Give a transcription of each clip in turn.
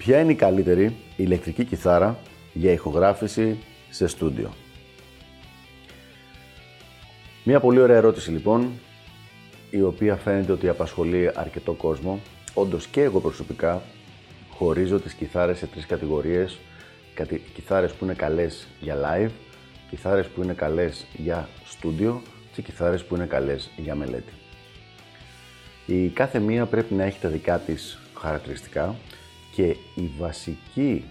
Ποια είναι η καλύτερη ηλεκτρική κιθάρα για ηχογράφηση σε στούντιο; Μια πολύ ωραία ερώτηση λοιπόν, η οποία φαίνεται ότι απασχολεί αρκετό κόσμο. Όντως και εγώ προσωπικά χωρίζω τις κιθάρες σε τρεις κατηγορίες. Κιθάρες που είναι καλές για live, κιθάρες που είναι καλές για στούντιο και κιθάρες που είναι καλές για μελέτη. Η κάθε μία πρέπει να έχει τα δικά της χαρακτηριστικά και η βασική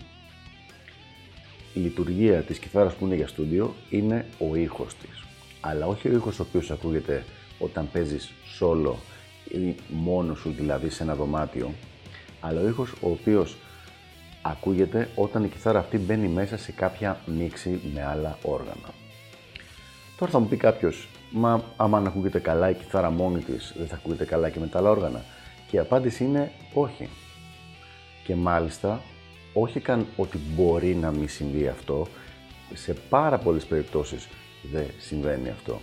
λειτουργία της κιθάρας που είναι για στούντιο είναι ο ήχος της. Αλλά όχι ο ήχος ο οποίος ακούγεται όταν παίζεις solo ή μόνος σου δηλαδή σε ένα δωμάτιο, αλλά ο ήχος ο οποίος ακούγεται όταν η κιθάρα αυτή μπαίνει μέσα σε κάποια μίξη με άλλα όργανα. Τώρα θα μου πει κάποιος, μα άμα ακούγεται καλά η κιθάρα μόνη της, δεν θα ακούγεται καλά και με τα άλλα όργανα; Και η απάντηση είναι όχι. Και μάλιστα, όχι καν ότι μπορεί να μην συμβεί αυτό, σε πάρα πολλές περιπτώσεις δεν συμβαίνει αυτό.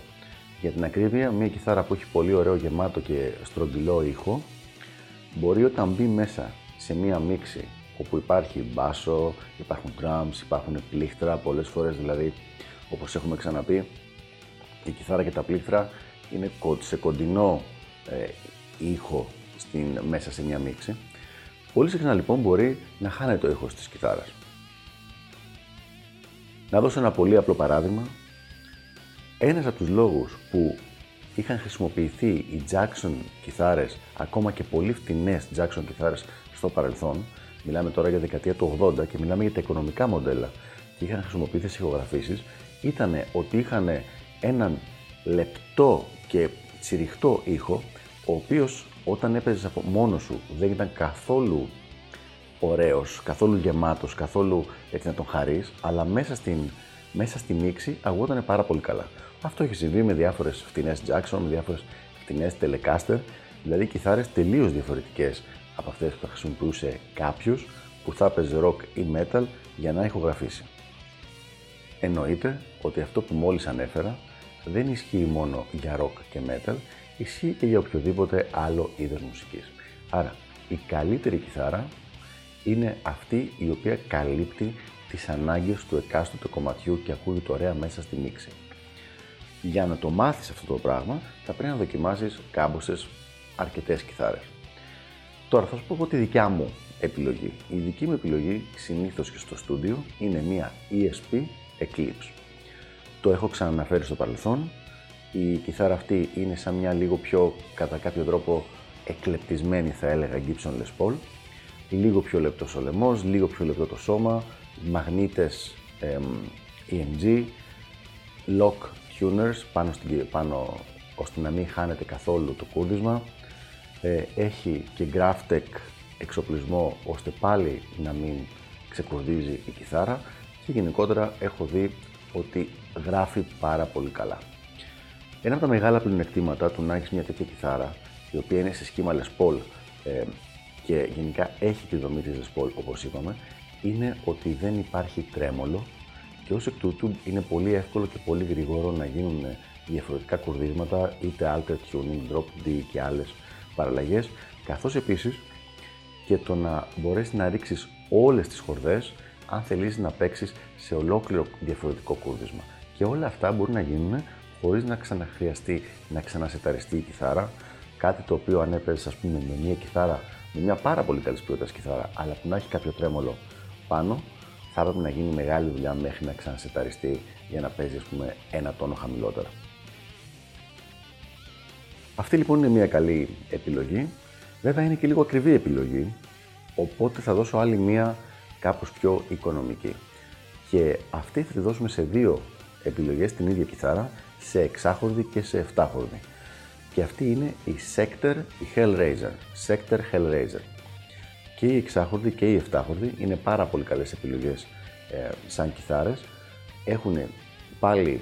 Για την ακρίβεια, μια κιθάρα που έχει πολύ ωραίο γεμάτο και στρογγυλό ήχο, μπορεί όταν μπει μέσα σε μια μίξη όπου υπάρχει μπάσο, υπάρχουν drums, υπάρχουν πλήχτρα, πολλές φορές δηλαδή, όπως έχουμε ξαναπεί, η κιθάρα και τα πλήχτρα είναι σε κοντινό ε, ήχο στην, μέσα σε μια μίξη Πολύ συχνά λοιπόν μπορεί να χάνεται ο ήχος της κιθάρας. Να δώσω ένα πολύ απλό παράδειγμα. Ένας από τους λόγους που είχαν χρησιμοποιηθεί οι Jackson κιθάρες, ακόμα και πολύ φτηνές Jackson κιθάρες στο παρελθόν, μιλάμε τώρα για δεκαετία του 80 και μιλάμε για τα οικονομικά μοντέλα και είχαν χρησιμοποιηθεί σε ηχογραφήσεις, ήταν ότι είχαν έναν λεπτό και τσιριχτό ήχο, ο οποίος όταν έπαιζες από μόνος σου δεν ήταν καθόλου ωραίος, καθόλου γεμάτος, καθόλου έτσι να τον χαρείς, αλλά μέσα, στην, μέσα στη μίξη αγόταν πάρα πολύ καλά. Αυτό έχει συμβεί με διάφορες φτηνές Jackson, με διάφορες φτηνές Telecaster, δηλαδή κιθάρες τελείως διαφορετικές από αυτές που θα χρησιμοποιούσε κάποιος που θα έπαιζε rock ή metal για να ηχογραφήσει. Εννοείται ότι αυτό που μόλις ανέφερα δεν ισχύει μόνο για rock και metal, ισχύει και για οποιοδήποτε άλλο είδος μουσικής. Άρα, η καλύτερη κιθάρα είναι αυτή η οποία καλύπτει τις ανάγκες του εκάστοτε κομματιού και ακούγεται ωραία μέσα στη μίξη. Για να το μάθεις αυτό το πράγμα, θα πρέπει να δοκιμάσεις κάμποσες αρκετές κιθάρες. Τώρα θα σου πω εγώ τη δικιά μου επιλογή. Η δική μου επιλογή συνήθως και στο στούντιο είναι μια ESP Eclipse. Το έχω ξαναναφέρει στο παρελθόν, η κιθάρα αυτή είναι σαν μια λίγο πιο, κατά κάποιο τρόπο, εκλεπτισμένη θα έλεγα Gibson Les Paul. Λίγο πιο λεπτός ο λαιμός, λίγο πιο λεπτό το σώμα, μαγνήτες EMG, lock tuners πάνω, στην, πάνω ώστε να μην χάνεται καθόλου το κούρδισμα. Ε, έχει και Graphtec εξοπλισμό ώστε πάλι να μην ξεκουρδίζει η κιθάρα και γενικότερα έχω δει ότι γράφει πάρα πολύ καλά. Ένα από τα μεγάλα πλεονεκτήματα του να έχεις μια τέτοια κιθάρα, η οποία είναι σε σχήμα Les Paul ε, και γενικά έχει τη δομή της Les Paul όπως είπαμε, είναι ότι δεν υπάρχει τρέμολο και ως εκ τούτου είναι πολύ εύκολο και πολύ γρήγορο να γίνουν διαφορετικά κουρδίσματα είτε alter tuning, drop D και άλλες παραλλαγές καθώς επίσης και το να μπορέσεις να ρίξεις όλες τις χορδές αν θελήσεις να παίξεις σε ολόκληρο διαφορετικό κούρδισμα. Και όλα αυτά μπορούν να γίνουν χωρίς να ξαναχρειαστεί να ξανασεταριστεί η κιθάρα, κάτι το οποίο αν έπαιζε, ας πούμε, με μια κιθάρα, με μια πάρα πολύ καλής ποιότητας κιθάρα, αλλά που να έχει κάποιο τρέμολο πάνω, θα έπρεπε να γίνει μεγάλη δουλειά μέχρι να ξανασεταριστεί για να παίζει, ας πούμε, ένα τόνο χαμηλότερα. Αυτή λοιπόν είναι μια καλή επιλογή. Βέβαια είναι και λίγο ακριβή επιλογή, οπότε θα δώσω άλλη μια κάπως πιο οικονομική. Και αυτή θα τη δώσουμε σε δύο επιλογές την ίδια κιθάρα σε εξάχορδη και σε εφτάχορδη. και αυτή είναι η Sector, η Hellraiser. Sector Hellraiser. Και η εξάχορδη και η εφτάχορδη είναι πάρα πολύ καλές επιλογές ε, σαν κιθάρες. Έχουν πάλι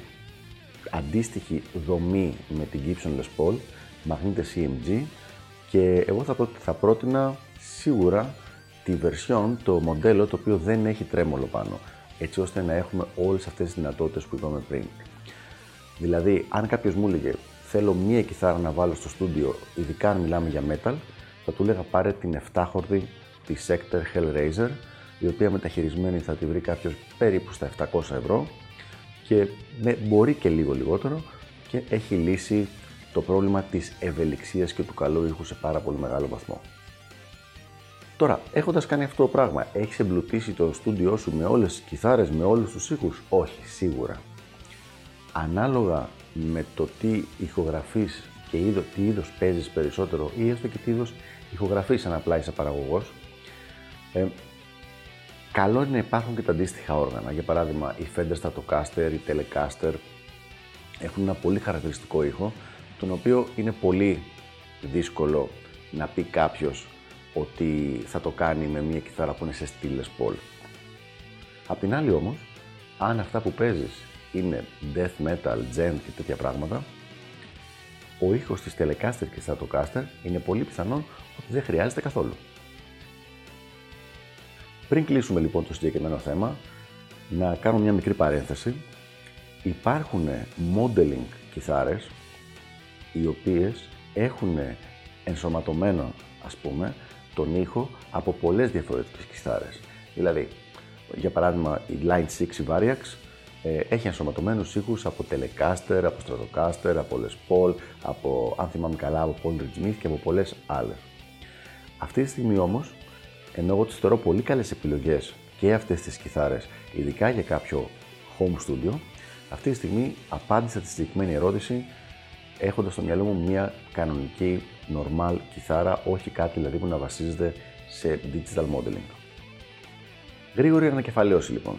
αντίστοιχη δομή με την Gibson Les Paul, μαγνήτες EMG και εγώ θα, θα πρότεινα σίγουρα τη version, το μοντέλο το οποίο δεν έχει τρέμολο πάνω, έτσι ώστε να έχουμε όλες αυτές τις δυνατότητες που είπαμε πριν. Δηλαδή, αν κάποιος μου έλεγε θέλω μία κιθάρα να βάλω στο στούντιο, ειδικά αν μιλάμε για metal, θα του έλεγα πάρε την 7χορδη της Sector Hellraiser, η οποία μεταχειρισμένη θα τη βρει κάποιος περίπου στα 700 ευρώ και μπορεί και λίγο λιγότερο και έχει λύσει το πρόβλημα της ευελιξίας και του καλού ήχου σε πάρα πολύ μεγάλο βαθμό. Τώρα, έχοντας κάνει αυτό το πράγμα, έχεις εμπλουτίσει το στούντιό σου με όλες τις κιθάρες, με όλους τους ήχους; Όχι, σίγουρα. Ανάλογα με το τι ηχογραφείς και είδο, τι είδος παίζεις περισσότερο ή έστω και τι είδος ηχογραφείς αν απλά είσαι παραγωγός, ε, καλό είναι να υπάρχουν και τα αντίστοιχα όργανα. Για παράδειγμα, η Fender Stratocaster, η Telecaster έχουν ένα πολύ χαρακτηριστικό ήχο, τον οποίο είναι πολύ δύσκολο να πει κάποιος ότι θα το κάνει με μια κιθάρα που είναι σε στήλες Paul. Απ' την άλλη όμως, αν αυτά που παίζεις είναι death metal, gent και τέτοια πράγματα, ο ήχος της Telecaster και Stratocaster είναι πολύ πιθανόν ότι δεν χρειάζεται καθόλου. Πριν κλείσουμε λοιπόν το συγκεκριμένο θέμα, να κάνω μια μικρή παρένθεση. Υπάρχουν modeling κιθάρες οι οποίες έχουν ενσωματωμένο ας πούμε τον ήχο από πολλές διαφορετικές κιθάρες. Δηλαδή, για παράδειγμα, η Line 6 Variax ε, έχει ενσωματωμένους ήχους από Telecaster, από Stratocaster, από Les Paul, από, αν θυμάμαι καλά, από Paul Smith και από πολλές άλλες. Αυτή τη στιγμή όμως, ενώ εγώ τις θεωρώ πολύ καλές επιλογές και αυτές τις κιθάρες, ειδικά για κάποιο home studio, αυτή τη στιγμή απάντησα τη συγκεκριμένη ερώτηση έχοντας στο μυαλό μου μια κανονική normal κιθάρα, όχι κάτι δηλαδή που να βασίζεται σε digital modeling. Γρήγορη ανακεφαλαίωση λοιπόν.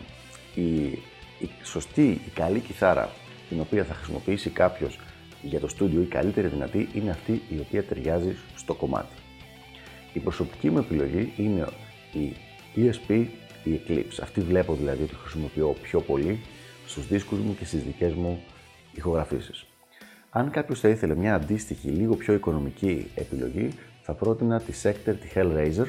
Η, η σωστή, η καλή κιθάρα την οποία θα χρησιμοποιήσει κάποιος για το στούντιο η καλύτερη δυνατή είναι αυτή η οποία ταιριάζει στο κομμάτι. Η προσωπική μου επιλογή είναι η ESP, η Eclipse. Αυτή βλέπω δηλαδή ότι χρησιμοποιώ πιο πολύ στους δίσκους μου και στις δικές μου ηχογραφήσεις. Αν κάποιος θα ήθελε μια αντίστοιχη, λίγο πιο οικονομική επιλογή, θα πρότεινα τη Sector, τη Hellraiser,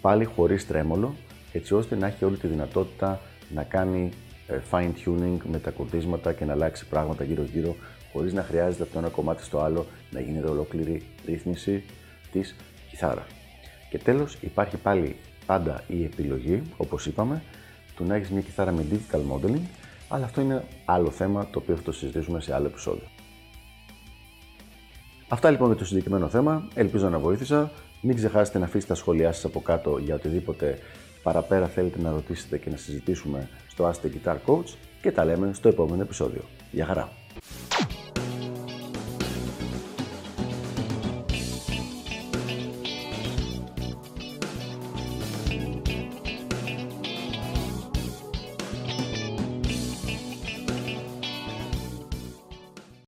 πάλι χωρίς τρέμολο, έτσι ώστε να έχει όλη τη δυνατότητα να κάνει ε, fine tuning με τα κουρδίσματα και να αλλάξει πράγματα γύρω-γύρω, χωρίς να χρειάζεται από το ένα κομμάτι στο άλλο να γίνεται ολόκληρη ρύθμιση της κιθάρα. Και τέλος υπάρχει πάλι πάντα η επιλογή, όπως είπαμε, του να έχεις μια κιθάρα με digital modeling, αλλά αυτό είναι άλλο θέμα το οποίο θα το συζητήσουμε σε άλλο επεισόδιο. Αυτά λοιπόν για το συγκεκριμένο θέμα. Ελπίζω να βοήθησα. Μην ξεχάσετε να αφήσετε τα σχόλιά σας από κάτω για οτιδήποτε παραπέρα θέλετε να ρωτήσετε και να συζητήσουμε στο Ask the Guitar Coach και τα λέμε στο επόμενο επεισόδιο. Γεια χαρά!